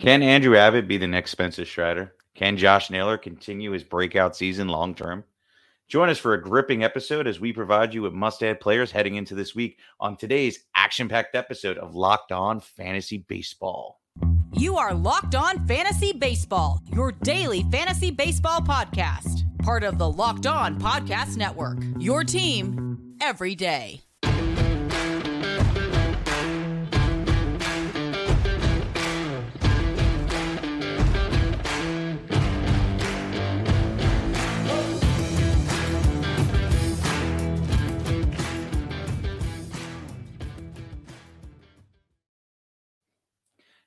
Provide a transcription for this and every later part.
Can Andrew Abbott be the next Spencer Strider? Can Josh Naylor continue his breakout season long term? Join us for a gripping episode as we provide you with must add players heading into this week on today's action packed episode of Locked On Fantasy Baseball. You are Locked On Fantasy Baseball, your daily fantasy baseball podcast, part of the Locked On Podcast Network. Your team every day.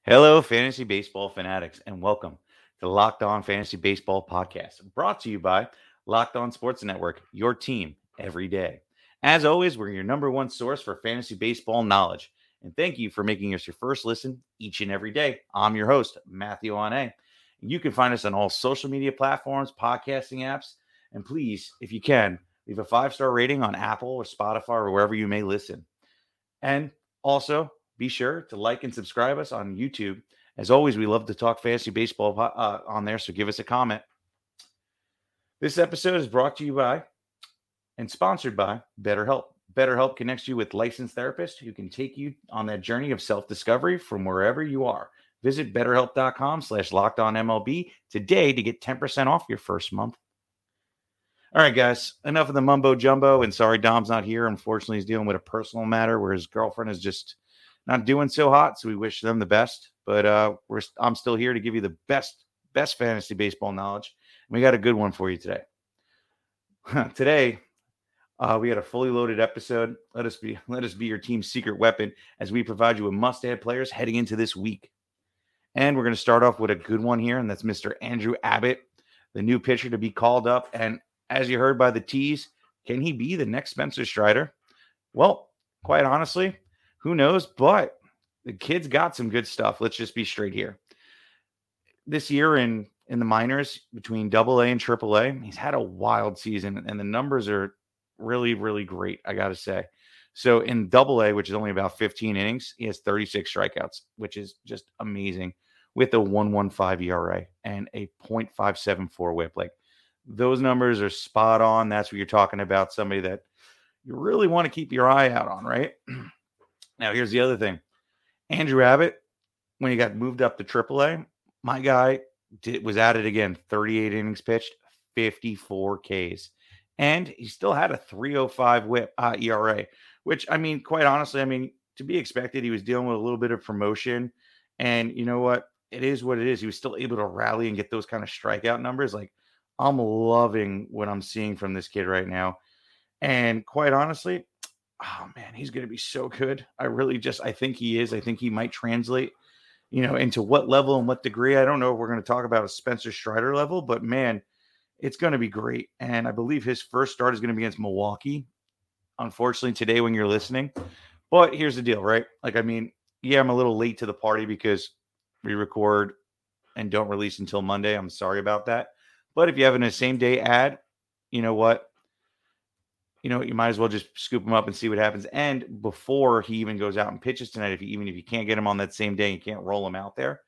Hello, fantasy baseball fanatics, and welcome to Locked On Fantasy Baseball Podcast, brought to you by Locked On Sports Network, your team every day. As always, we're your number one source for fantasy baseball knowledge. And thank you for making us your first listen each and every day. I'm your host, Matthew Ane. You can find us on all social media platforms, podcasting apps, and please, if you can, leave a five star rating on Apple or Spotify or wherever you may listen. And also, be sure to like and subscribe us on YouTube. As always, we love to talk fantasy baseball uh, on there, so give us a comment. This episode is brought to you by and sponsored by BetterHelp. BetterHelp connects you with licensed therapists who can take you on that journey of self-discovery from wherever you are. Visit betterhelp.com slash locked on MLB today to get 10% off your first month. All right, guys, enough of the mumbo jumbo. And sorry, Dom's not here. Unfortunately, he's dealing with a personal matter where his girlfriend is just not doing so hot. So we wish them the best. But uh, we're I'm still here to give you the best best fantasy baseball knowledge. And we got a good one for you today. today, uh, we had a fully loaded episode. Let us be let us be your team's secret weapon as we provide you with must-add players heading into this week. And we're going to start off with a good one here, and that's Mr. Andrew Abbott, the new pitcher to be called up. And as you heard by the tease, can he be the next Spencer Strider? Well, quite honestly, who knows? But the kid's got some good stuff. Let's just be straight here. This year in in the minors between double A and triple A, he's had a wild season and the numbers are really, really great, I gotta say. So in double A, which is only about 15 innings, he has 36 strikeouts, which is just amazing with a 115 ERA and a 0.574 whip. Like those numbers are spot on. That's what you're talking about. Somebody that you really want to keep your eye out on, right? Now, here's the other thing Andrew Abbott, when he got moved up to AAA, my guy did, was at it again 38 innings pitched, 54 Ks. And he still had a 305 whip uh, ERA, which I mean, quite honestly, I mean, to be expected, he was dealing with a little bit of promotion. And you know what? It is what it is. He was still able to rally and get those kind of strikeout numbers. Like, I'm loving what I'm seeing from this kid right now. And quite honestly, oh man, he's going to be so good. I really just, I think he is. I think he might translate, you know, into what level and what degree. I don't know if we're going to talk about a Spencer Strider level, but man, it's going to be great. And I believe his first start is going to be against Milwaukee. Unfortunately, today when you're listening, but here's the deal, right? Like, I mean, yeah, I'm a little late to the party because we record and don't release until Monday. I'm sorry about that. But if you have a same day ad, you know what? You know, you might as well just scoop him up and see what happens. And before he even goes out and pitches tonight, if you even if you can't get him on that same day, you can't roll him out there.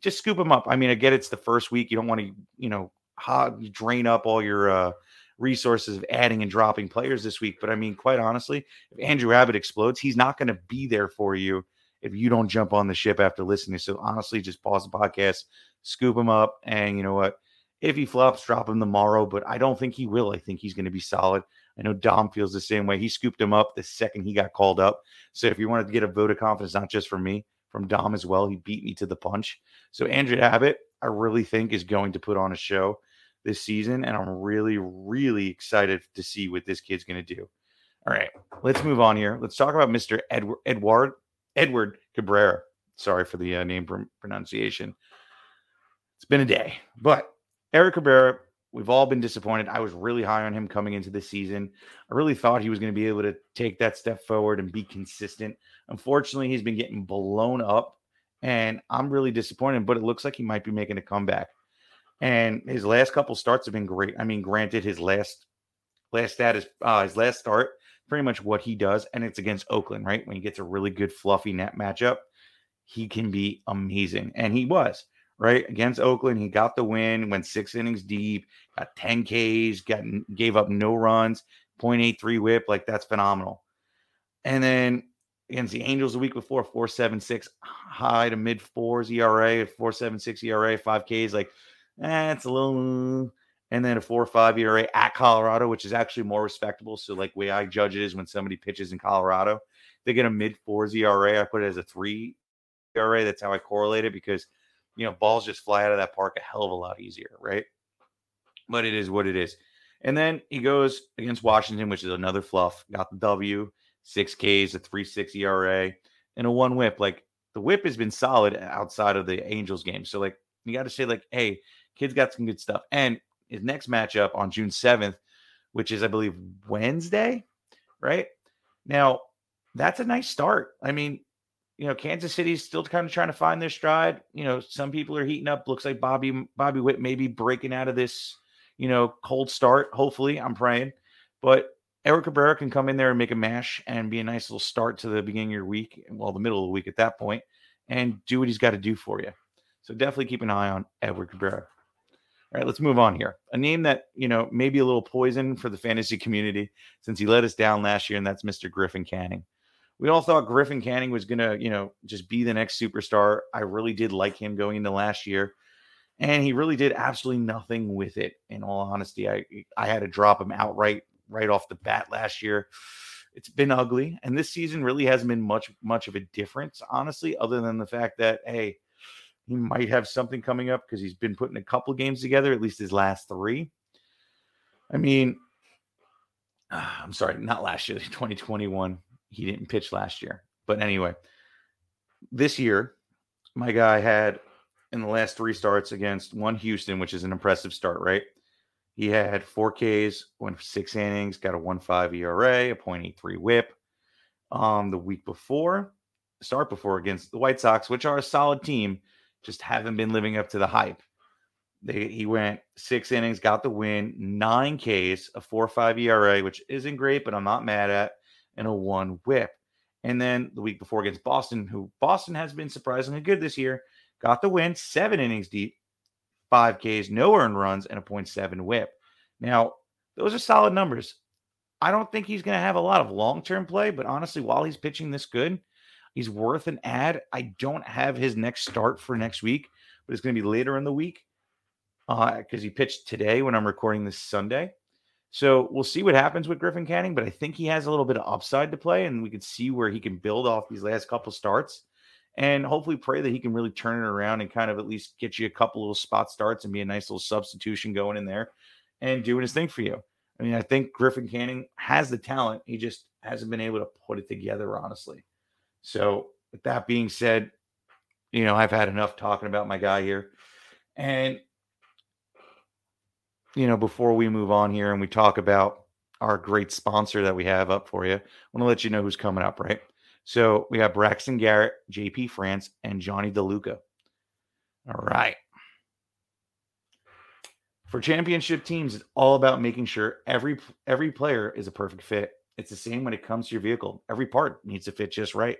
Just scoop him up. I mean, I get it's the first week. You don't want to, you know, hog, drain up all your uh, resources of adding and dropping players this week. But I mean, quite honestly, if Andrew Abbott explodes, he's not going to be there for you if you don't jump on the ship after listening. So honestly, just pause the podcast, scoop him up, and you know what? If he flops, drop him tomorrow. But I don't think he will. I think he's going to be solid. I know Dom feels the same way. He scooped him up the second he got called up. So if you wanted to get a vote of confidence, not just from me, from Dom as well, he beat me to the punch. So Andrew Abbott, I really think is going to put on a show this season, and I'm really, really excited to see what this kid's going to do. All right, let's move on here. Let's talk about Mr. Edward Edward Edward Cabrera. Sorry for the uh, name pronunciation. It's been a day, but Eric Cabrera We've all been disappointed. I was really high on him coming into the season. I really thought he was going to be able to take that step forward and be consistent. Unfortunately, he's been getting blown up, and I'm really disappointed. But it looks like he might be making a comeback. And his last couple starts have been great. I mean, granted, his last last stat is uh, his last start, pretty much what he does, and it's against Oakland, right? When he gets a really good fluffy net matchup, he can be amazing. And he was, right? Against Oakland, he got the win, went six innings deep, got 10 Ks, got gave up no runs, 0.83 whip. Like that's phenomenal. And then against the Angels the week before, 476 high to mid fours ERA, 476 ERA, five Ks. Like, eh, a little and then a four or five ERA at Colorado, which is actually more respectable. So, like, way I judge it is when somebody pitches in Colorado, they get a mid fours ERA. I put it as a three ERA. That's how I correlate it because, you know, balls just fly out of that park a hell of a lot easier, right? But it is what it is. And then he goes against Washington, which is another fluff. Got the W, six Ks, a three six ERA, and a one whip. Like the whip has been solid outside of the Angels game. So like you got to say like, hey, kid's got some good stuff. And his next matchup on June 7th, which is, I believe, Wednesday, right? Now, that's a nice start. I mean, you know, Kansas City's still kind of trying to find their stride. You know, some people are heating up. Looks like Bobby Bobby Witt may be breaking out of this, you know, cold start. Hopefully, I'm praying. But Eric Cabrera can come in there and make a mash and be a nice little start to the beginning of your week, well, the middle of the week at that point, and do what he's got to do for you. So definitely keep an eye on Edward Cabrera. All right, let's move on here. A name that, you know, maybe a little poison for the fantasy community since he let us down last year, and that's Mr. Griffin Canning. We all thought Griffin Canning was going to, you know, just be the next superstar. I really did like him going into last year, and he really did absolutely nothing with it. In all honesty, I I had to drop him outright right off the bat last year. It's been ugly, and this season really hasn't been much much of a difference, honestly, other than the fact that hey, he might have something coming up because he's been putting a couple games together, at least his last three. I mean, I'm sorry, not last year, 2021. He didn't pitch last year. But anyway, this year, my guy had in the last three starts against one Houston, which is an impressive start, right? He had four Ks, went six innings, got a 1.5 ERA, a 0.83 whip. Um, the week before, start before against the White Sox, which are a solid team, just haven't been living up to the hype. They, he went six innings, got the win, nine Ks, a four five ERA, which isn't great, but I'm not mad at, and a one whip. And then the week before against Boston, who Boston has been surprisingly good this year, got the win, seven innings deep, five Ks, no earned runs, and a 0.7 whip. Now, those are solid numbers. I don't think he's going to have a lot of long term play, but honestly, while he's pitching this good, He's worth an ad. I don't have his next start for next week, but it's going to be later in the week because uh, he pitched today when I'm recording this Sunday. So we'll see what happens with Griffin Canning, but I think he has a little bit of upside to play, and we can see where he can build off these last couple starts, and hopefully pray that he can really turn it around and kind of at least get you a couple little spot starts and be a nice little substitution going in there and doing his thing for you. I mean, I think Griffin Canning has the talent; he just hasn't been able to put it together, honestly. So, with that being said, you know, I've had enough talking about my guy here. And, you know, before we move on here and we talk about our great sponsor that we have up for you, I want to let you know who's coming up, right? So we have Braxton Garrett, JP France, and Johnny DeLuca. All right. For championship teams, it's all about making sure every every player is a perfect fit. It's the same when it comes to your vehicle. Every part needs to fit just right.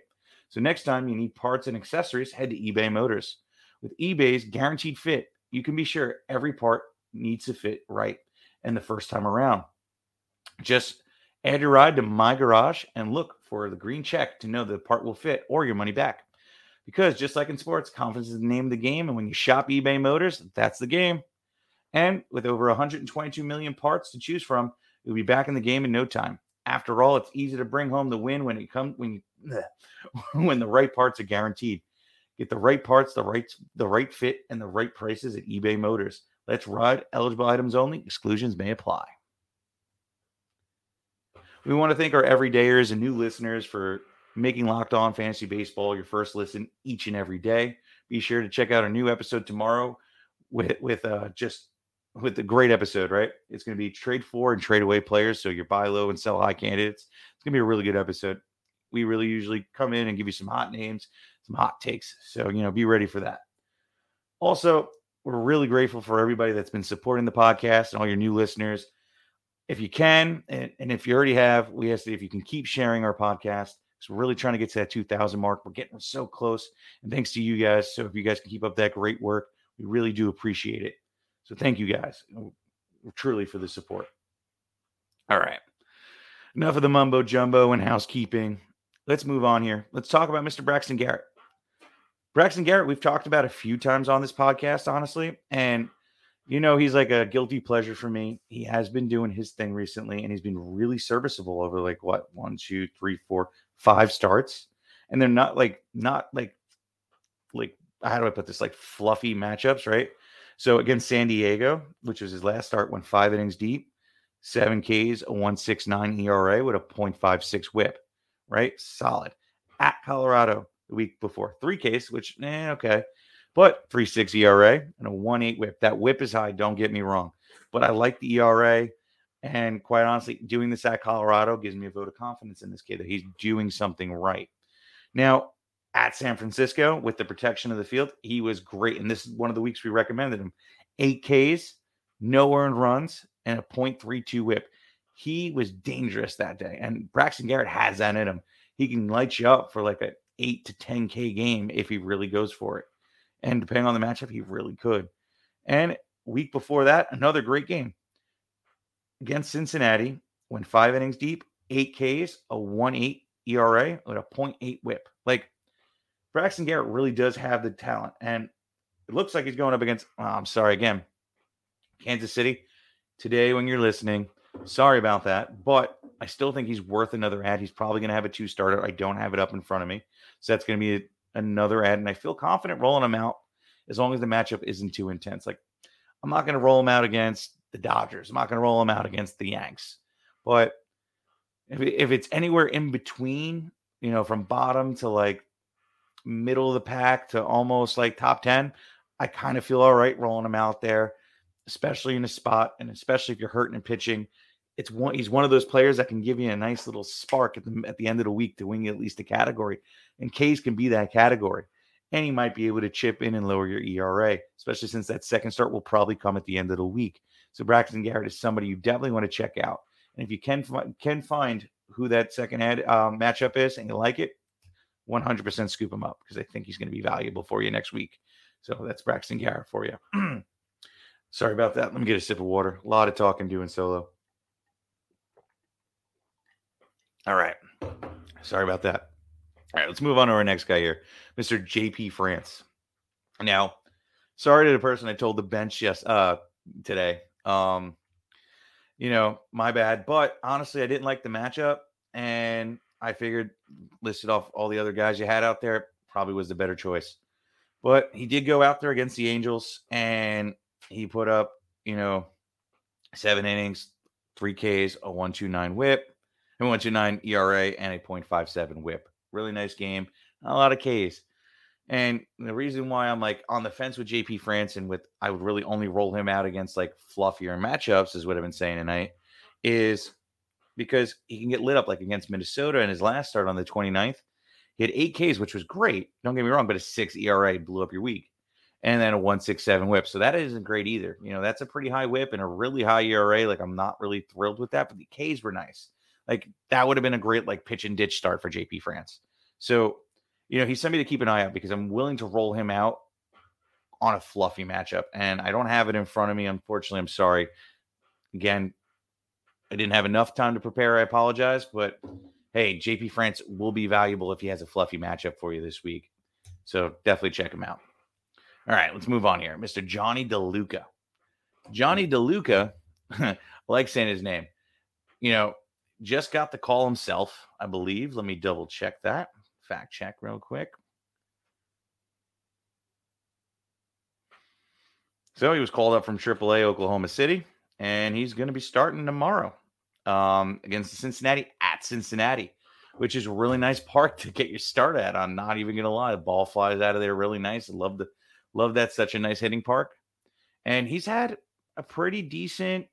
So next time you need parts and accessories, head to eBay Motors. With eBay's guaranteed fit, you can be sure every part needs to fit right and the first time around. Just add your ride to my garage and look for the green check to know the part will fit or your money back. Because just like in sports, confidence is the name of the game. And when you shop eBay Motors, that's the game. And with over 122 million parts to choose from, you'll be back in the game in no time. After all, it's easy to bring home the win when it comes when you when the right parts are guaranteed. Get the right parts, the right the right fit, and the right prices at eBay Motors. Let's ride. Eligible items only. Exclusions may apply. We want to thank our everydayers and new listeners for making Locked On Fantasy Baseball your first listen each and every day. Be sure to check out our new episode tomorrow with with uh, just with a great episode. Right, it's going to be trade for and trade away players. So your buy low and sell high candidates. It's going to be a really good episode we really usually come in and give you some hot names, some hot takes. So, you know, be ready for that. Also, we're really grateful for everybody that's been supporting the podcast and all your new listeners. If you can, and, and if you already have, we ask that if you can keep sharing our podcast, So we're really trying to get to that 2,000 mark. We're getting so close. And thanks to you guys. So if you guys can keep up that great work, we really do appreciate it. So thank you guys uh, truly for the support. All right. Enough of the mumbo jumbo and housekeeping. Let's move on here. Let's talk about Mr. Braxton Garrett. Braxton Garrett, we've talked about a few times on this podcast, honestly. And, you know, he's like a guilty pleasure for me. He has been doing his thing recently, and he's been really serviceable over like what, one, two, three, four, five starts. And they're not like, not like, like, how do I put this? Like fluffy matchups, right? So against San Diego, which was his last start, went five innings deep, seven Ks, a 169 ERA with a 0.56 whip, right? Solid. At Colorado, the week before. Three case, which eh, okay, but three six ERA and a one eight whip. That whip is high. Don't get me wrong, but I like the ERA. And quite honestly, doing this at Colorado gives me a vote of confidence in this kid that he's doing something right. Now, at San Francisco with the protection of the field, he was great. And this is one of the weeks we recommended him. Eight Ks, no earned runs, and a 0.32 whip. He was dangerous that day. And Braxton Garrett has that in him. He can light you up for like a eight to 10K game if he really goes for it. And depending on the matchup, he really could. And week before that, another great game against Cincinnati, went five innings deep, eight Ks, a 1 8 ERA with a 0.8 whip. Like Braxton Garrett really does have the talent. And it looks like he's going up against, oh, I'm sorry again, Kansas City. Today, when you're listening, sorry about that, but I still think he's worth another ad. He's probably going to have a two starter. I don't have it up in front of me. So that's going to be a, another ad. And I feel confident rolling him out as long as the matchup isn't too intense. Like, I'm not going to roll him out against the Dodgers. I'm not going to roll him out against the Yanks. But if, if it's anywhere in between, you know, from bottom to like middle of the pack to almost like top 10, I kind of feel all right rolling him out there, especially in a spot and especially if you're hurting and pitching it's one he's one of those players that can give you a nice little spark at the at the end of the week to win you at least a category. And K's can be that category. And he might be able to chip in and lower your ERA, especially since that second start will probably come at the end of the week. So Braxton Garrett is somebody you definitely want to check out. And if you can can find who that second ad um, matchup is and you like it, 100% scoop him up because I think he's going to be valuable for you next week. So that's Braxton Garrett for you. Sorry about that. Let me get a sip of water. A lot of talking doing solo. All right. Sorry about that. All right, let's move on to our next guy here, Mr. JP France. Now, sorry to the person I told the bench yes uh today. Um, you know, my bad. But honestly, I didn't like the matchup, and I figured listed off all the other guys you had out there probably was the better choice. But he did go out there against the Angels, and he put up, you know, seven innings, three Ks, a one two nine WHIP, a 129 ERA and a 0.57 whip. Really nice game. A lot of Ks. And the reason why I'm like on the fence with JP France and with I would really only roll him out against like fluffier matchups, is what I've been saying tonight, is because he can get lit up like against Minnesota in his last start on the 29th. He had eight Ks, which was great. Don't get me wrong, but a six ERA blew up your week. And then a 167 whip. So that isn't great either. You know, that's a pretty high whip and a really high ERA. Like I'm not really thrilled with that, but the Ks were nice. Like that would have been a great like pitch and ditch start for JP France. So, you know, he's somebody to keep an eye out because I'm willing to roll him out on a fluffy matchup. And I don't have it in front of me. Unfortunately, I'm sorry. Again, I didn't have enough time to prepare. I apologize. But hey, JP France will be valuable if he has a fluffy matchup for you this week. So definitely check him out. All right, let's move on here. Mr. Johnny DeLuca. Johnny DeLuca, I like saying his name. You know, just got the call himself, I believe. Let me double check that. Fact check real quick. So he was called up from AAA Oklahoma City, and he's going to be starting tomorrow um, against Cincinnati at Cincinnati, which is a really nice park to get your start at. I'm not even going to lie. The ball flies out of there really nice. Love the love that such a nice hitting park. And he's had a pretty decent,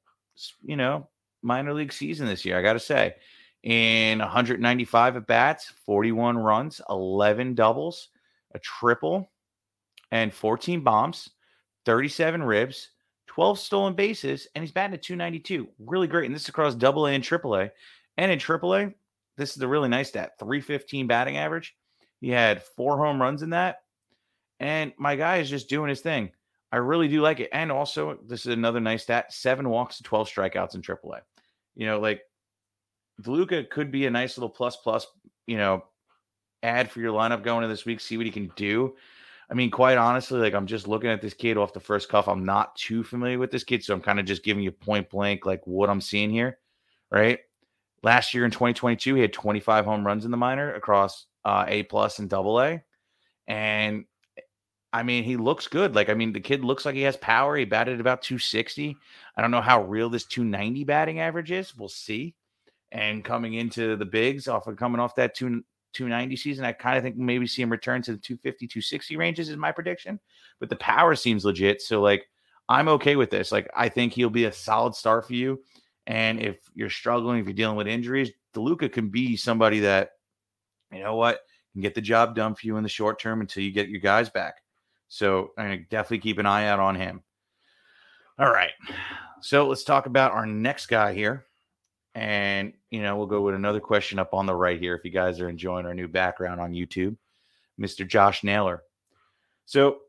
you know, minor league season this year, I got to say. In 195 at bats, 41 runs, 11 doubles, a triple, and 14 bombs, 37 ribs, 12 stolen bases, and he's batting at 292. Really great. And this is across double A and triple A. And in triple A, this is a really nice stat 315 batting average. He had four home runs in that. And my guy is just doing his thing. I really do like it. And also, this is another nice stat seven walks to 12 strikeouts in AAA. You know, like DeLuca could be a nice little plus plus, you know, add for your lineup going into this week, see what he can do. I mean, quite honestly, like I'm just looking at this kid off the first cuff. I'm not too familiar with this kid, so I'm kind of just giving you point blank like what I'm seeing here, right? Last year in 2022, he had 25 home runs in the minor across uh, A plus and double A, and I mean, he looks good. Like, I mean, the kid looks like he has power. He batted about 260. I don't know how real this 290 batting average is. We'll see. And coming into the bigs, off of coming off that two, 290 season, I kind of think maybe see him return to the 250, 260 ranges is my prediction. But the power seems legit. So, like, I'm okay with this. Like, I think he'll be a solid start for you. And if you're struggling, if you're dealing with injuries, DeLuca can be somebody that, you know what, can get the job done for you in the short term until you get your guys back. So I'm going to definitely keep an eye out on him. All right. So let's talk about our next guy here. And, you know, we'll go with another question up on the right here if you guys are enjoying our new background on YouTube. Mr. Josh Naylor. So,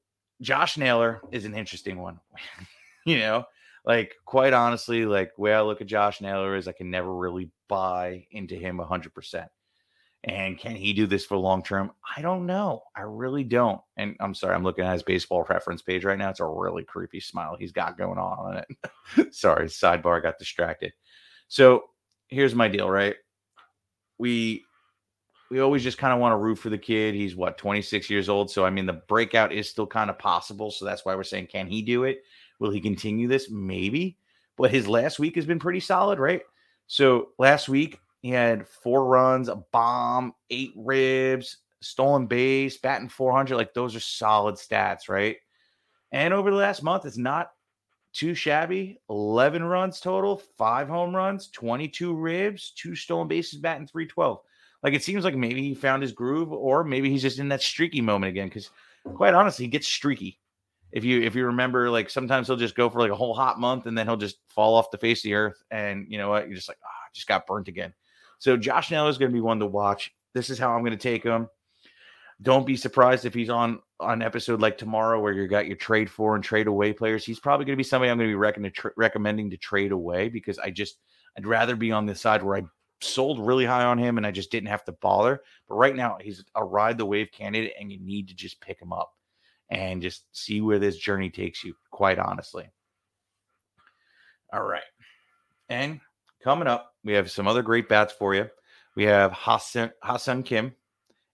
Josh Naylor is an interesting one. you know, like quite honestly, like way I look at Josh Naylor is I can never really buy into him 100%. And can he do this for long term? I don't know. I really don't. And I'm sorry, I'm looking at his baseball reference page right now. It's a really creepy smile he's got going on on it. sorry, sidebar got distracted. So here's my deal, right? We we always just kind of want to root for the kid. He's what 26 years old, so I mean the breakout is still kind of possible. So that's why we're saying, can he do it? Will he continue this? Maybe. But his last week has been pretty solid, right? So last week he had four runs, a bomb, eight ribs, stolen base, batting 400. Like those are solid stats, right? And over the last month, it's not too shabby. 11 runs total, five home runs, 22 ribs, two stolen bases, batting 312. Like it seems like maybe he found his groove, or maybe he's just in that streaky moment again. Because quite honestly, he gets streaky. If you if you remember, like sometimes he'll just go for like a whole hot month and then he'll just fall off the face of the earth. And you know what? You're just like, ah, oh, just got burnt again. So Josh Naylor is going to be one to watch. This is how I'm going to take him. Don't be surprised if he's on an episode like tomorrow where you got your trade for and trade away players. He's probably going to be somebody I'm going to be recommend, tra- recommending to trade away because I just I'd rather be on the side where I sold really high on him and I just didn't have to bother. But right now he's a ride the wave candidate and you need to just pick him up and just see where this journey takes you, quite honestly. All right. And coming up, we have some other great bats for you. We have Hassan, Ha-Seong Kim,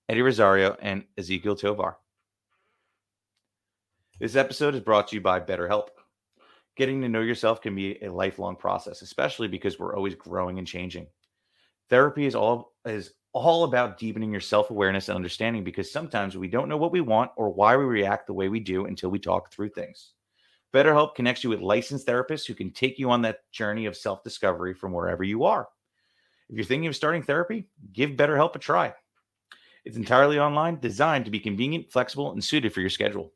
Eddie Rosario, and Ezequiel Tovar. This episode is brought to you by BetterHelp. Getting to know yourself can be a lifelong process, especially because we're always growing and changing. Therapy is all is all about deepening your self-awareness and understanding because sometimes we don't know what we want or why we react the way we do until we talk through things. BetterHelp connects you with licensed therapists who can take you on that journey of self discovery from wherever you are. If you're thinking of starting therapy, give BetterHelp a try. It's entirely online, designed to be convenient, flexible, and suited for your schedule.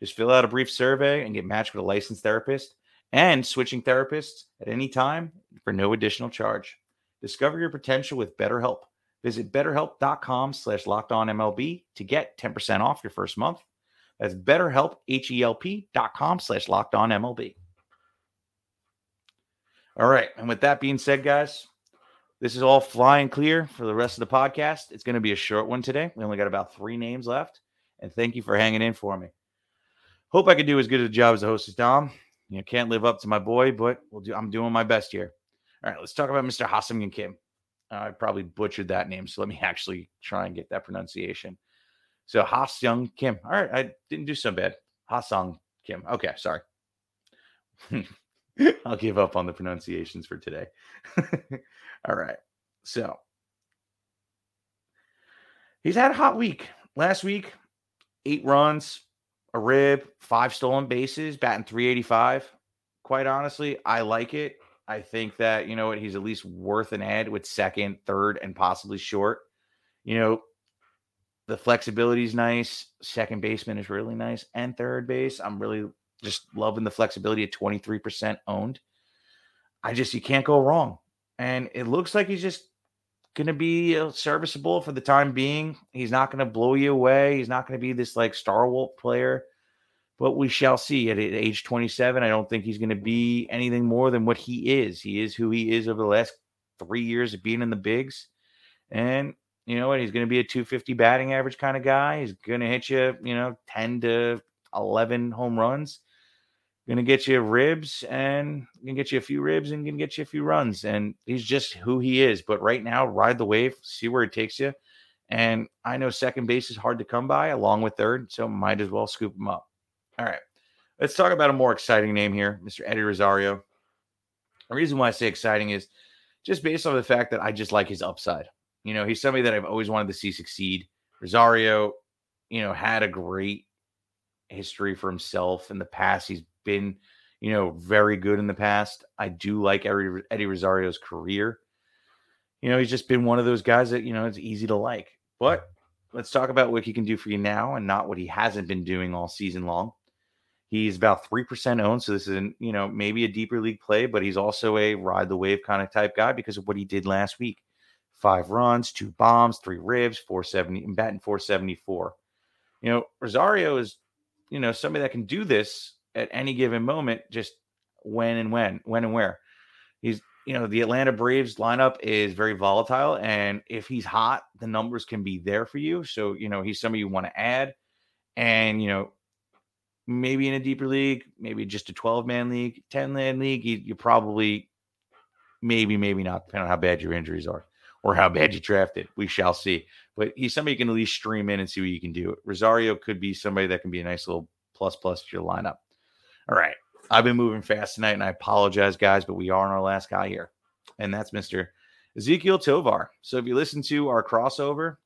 Just fill out a brief survey and get matched with a licensed therapist and switching therapists at any time for no additional charge. Discover your potential with BetterHelp. Visit betterhelp.com slash lockedonmlb to get 10% off your first month. That's betterhelp, H-E-L-P dot com slash locked on MLB. All right. And with that being said, guys, this is all flying clear for the rest of the podcast. It's going to be a short one today. We only got about three names left. And thank you for hanging in for me. Hope I can do as good a job as the host as Dom. You know, can't live up to my boy, but we'll do, I'm doing my best here. All right, let's talk about Mr. Ha-Seong Kim. Uh, I probably butchered that name, so let me actually try and get that pronunciation. So Ha-Seong Kim. All right, I didn't do so bad. Ha-Seong Kim. Okay, sorry. I'll give up on the pronunciations for today. All right. So he's had a hot week. Last week, eight runs, a rib, five stolen bases, batting 385. Quite honestly, I like it. I think that, you know what, he's at least worth an ad with second, third, and possibly short. You know, the flexibility is nice. Second baseman is really nice. And third base, I'm really just loving the flexibility at 23% owned. I just, you can't go wrong. And it looks like he's just going to be uh, serviceable for the time being. He's not going to blow you away. He's not going to be this like Star Wolf player, but we shall see. At age 27, I don't think he's going to be anything more than what he is. He is who he is over the last three years of being in the bigs. And you know what? He's going to be a 250 batting average kind of guy. He's going to hit you, you know, 10 to 11 home runs. Going to get you ribs and going to get you a few ribs and going to get you a few runs. And he's just who he is. But right now, ride the wave, see where it takes you. And I know second base is hard to come by along with third. So might as well scoop him up. All right. Let's talk about a more exciting name here, Mr. Eddie Rosario. The reason why I say exciting is just based on the fact that I just like his upside. You know, he's somebody that I've always wanted to see succeed. Rosario, you know, had a great history for himself in the past. He's been, you know, very good in the past. I do like Eddie, Rosario's career. You know, he's just been one of those guys that, you know, it's easy to like. But let's talk about what he can do for you now and not what he hasn't been doing all season long. He's about 3% owned. So this is, you know, maybe a deeper league play, but he's also a ride the wave kind of type guy because of what he did last week five runs, two bombs, three ribs, 470, and batting 474. You know, Rosario is, you know, somebody that can do this at any given moment, just when and when, when and where. He's, you know, the Atlanta Braves lineup is very volatile. And if he's hot, the numbers can be there for you. So, you know, he's somebody you want to add. And, you know, maybe in a deeper league, maybe just a 12 man league, 10 man league, you, you probably, maybe, maybe not, depending on how bad your injuries are or how bad you mm-hmm. drafted. We shall see. But he's somebody you can at least stream in and see what you can do. Rosario could be somebody that can be a nice little plus plus to your lineup. All right. I've been moving fast tonight, and I apologize, guys, but we are on our last guy here, and that's Mr. Ezequiel Tovar. So if you listen to our crossover,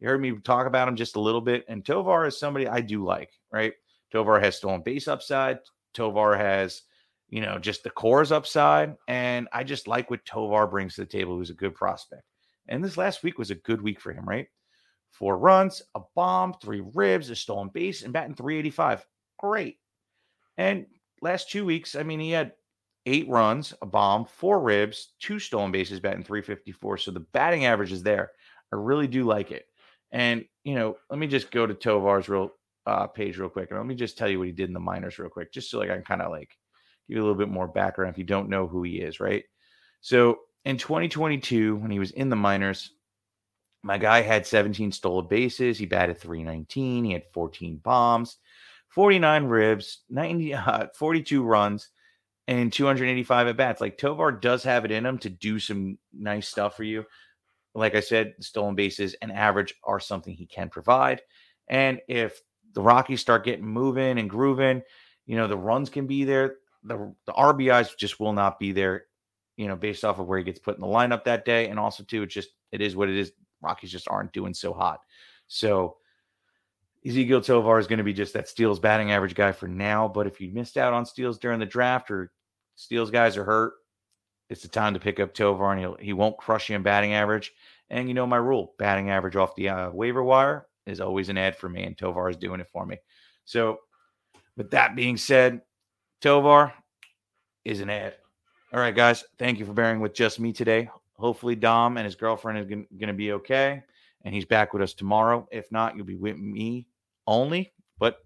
you heard me talk about him just a little bit, and Tovar is somebody I do like, right? Tovar has stolen base upside. Tovar has you know, just the cores upside. And I just like what Tovar brings to the table, who's a good prospect. And this last week was a good week for him, right? Four runs, a bomb, three ribs, a stolen base, and batting 385. Great. And last two weeks, I mean, he had eight runs, a bomb, four ribs, two stolen bases, batting 354. So the batting average is there. I really do like it. And, you know, let me just go to Tovar's real uh, page real quick. And let me just tell you what he did in the minors real quick, just so like I can kind of like give you a little bit more background if you don't know who he is, right? So in 2022, when he was in the minors, my guy had 17 stolen bases. He batted 319. He had 14 bombs, 49 ribs, 90, uh, 42 runs, and 285 at bats. Like Tovar does have it in him to do some nice stuff for you. Like I said, stolen bases and average are something he can provide. And if the Rockies start getting moving and grooving, you know, the runs can be there the the RBIs just will not be there, you know, based off of where he gets put in the lineup that day. And also, too, it's just it is what it is. Rockies just aren't doing so hot. So Ezequiel Tovar is going to be just that steals batting average guy for now. But if you missed out on steals during the draft or steals guys are hurt, it's the time to pick up Tovar and he'll, he won't crush you in batting average. And you know my rule batting average off the uh, waiver wire is always an ad for me, and Tovar is doing it for me. So, with that being said, Tovar is an ad. All right, guys. Thank you for bearing with just me today. Hopefully, Dom and his girlfriend is going to be okay, and he's back with us tomorrow. If not, you'll be with me only. But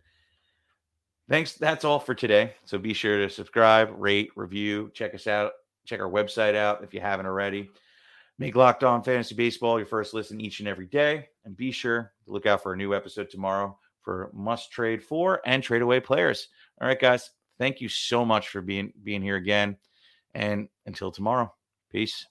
thanks. That's all for today. So be sure to subscribe, rate, review, check us out, check our website out if you haven't already. Make Locked On Fantasy Baseball your first listen each and every day, and be sure to look out for a new episode tomorrow for must trade for and trade away players. All right, guys. Thank you so much for being being here again. And until tomorrow, peace.